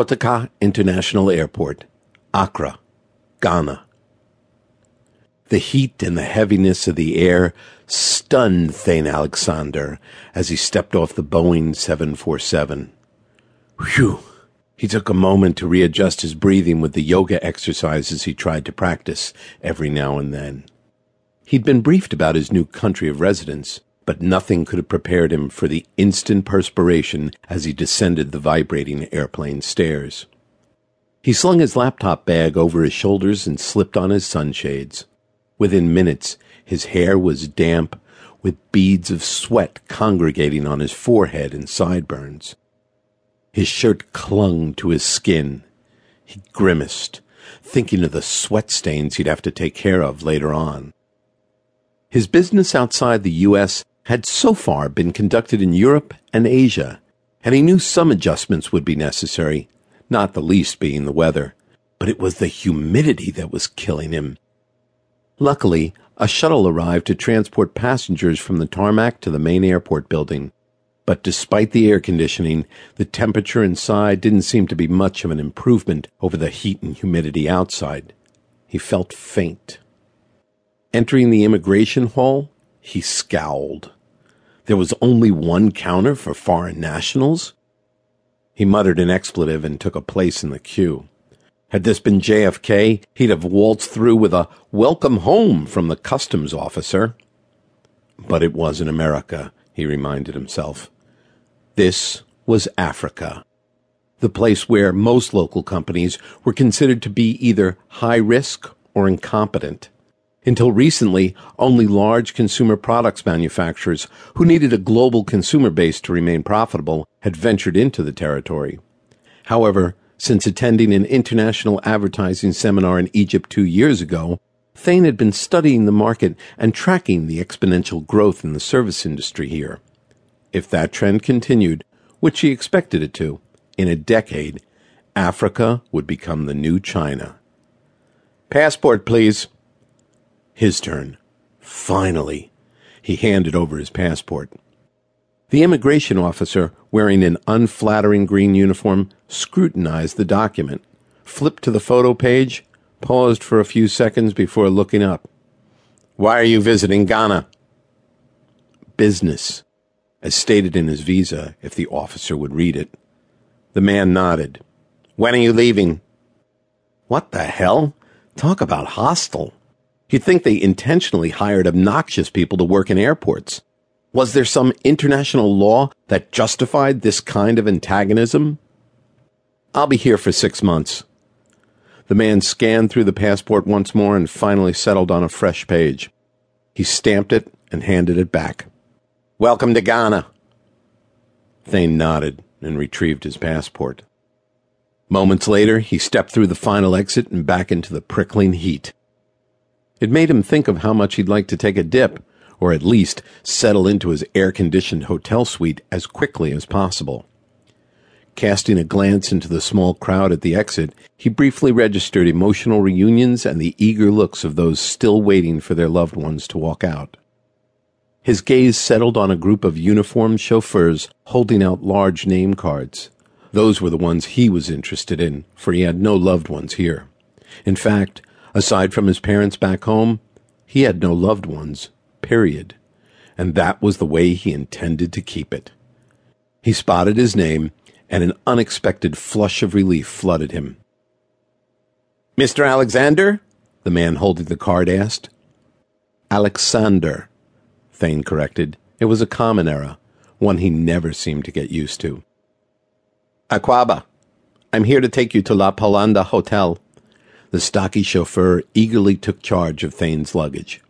Kotoka International Airport, Accra, Ghana. The heat and the heaviness of the air stunned Thane Aleksander as he stepped off the Boeing 747. Whew! He took a moment to readjust his breathing with the yoga exercises he tried to practice every now and then. He'd been briefed about his new country of residence, but nothing could have prepared him for the instant perspiration as he descended the vibrating airplane stairs. He slung his laptop bag over his shoulders and slipped on his sunshades. Within minutes, his hair was damp, with beads of sweat congregating on his forehead and sideburns. His shirt clung to his skin. He grimaced, thinking of the sweat stains he'd have to take care of later on. His business outside the U.S. had so far been conducted in Europe and Asia, and he knew some adjustments would be necessary, not the least being the weather. But it was the humidity that was killing him. Luckily, a shuttle arrived to transport passengers from the tarmac to the main airport building. But despite the air conditioning, the temperature inside didn't seem to be much of an improvement over the heat and humidity outside. He felt faint. Entering the immigration hall, he scowled. There was only one counter for foreign nationals? He muttered an expletive and took a place in the queue. Had this been JFK, he'd have waltzed through with a welcome home from the customs officer. But it wasn't America, he reminded himself. This was Africa, the place where most local companies were considered to be either high risk or incompetent. Until recently, only large consumer products manufacturers who needed a global consumer base to remain profitable had ventured into the territory. However, since attending an international advertising seminar in Egypt two years ago, Thane had been studying the market and tracking the exponential growth in the service industry here. If that trend continued, which he expected it to, in a decade, Africa would become the new China. Passport, please, his turn. Finally. He handed over his passport. The immigration officer, wearing an unflattering green uniform, scrutinized the document, flipped to the photo page, paused for a few seconds before looking up. Why are you visiting Ghana? Business, as stated in his visa, if the officer would read it. The man nodded. When are you leaving? What the hell? Talk about hostile. You'd think they intentionally hired obnoxious people to work in airports. Was there some international law that justified this kind of antagonism? I'll be here for six months. The man scanned through the passport once more and finally settled on a fresh page. He stamped it and handed it back. Welcome to Ghana. Thane nodded and retrieved his passport. Moments later, he stepped through the final exit and back into the prickling heat. It made him think of how much he'd like to take a dip, or at least settle into his air conditioned hotel suite as quickly as possible. Casting a glance into the small crowd at the exit, he briefly registered emotional reunions and the eager looks of those still waiting for their loved ones to walk out. His gaze settled on a group of uniformed chauffeurs holding out large name cards. Those were the ones he was interested in, for he had no loved ones here. In fact, Aside from his parents back home, he had no loved ones, period. And that was the way he intended to keep it. He spotted his name, and an unexpected flush of relief flooded him. Mr. Alexander? the man holding the card asked. Aleksander, Thane corrected. It was a common error, one he never seemed to get used to. Akwaaba, I'm here to take you to La Polanda Hotel. The stocky chauffeur eagerly took charge of Thane's luggage.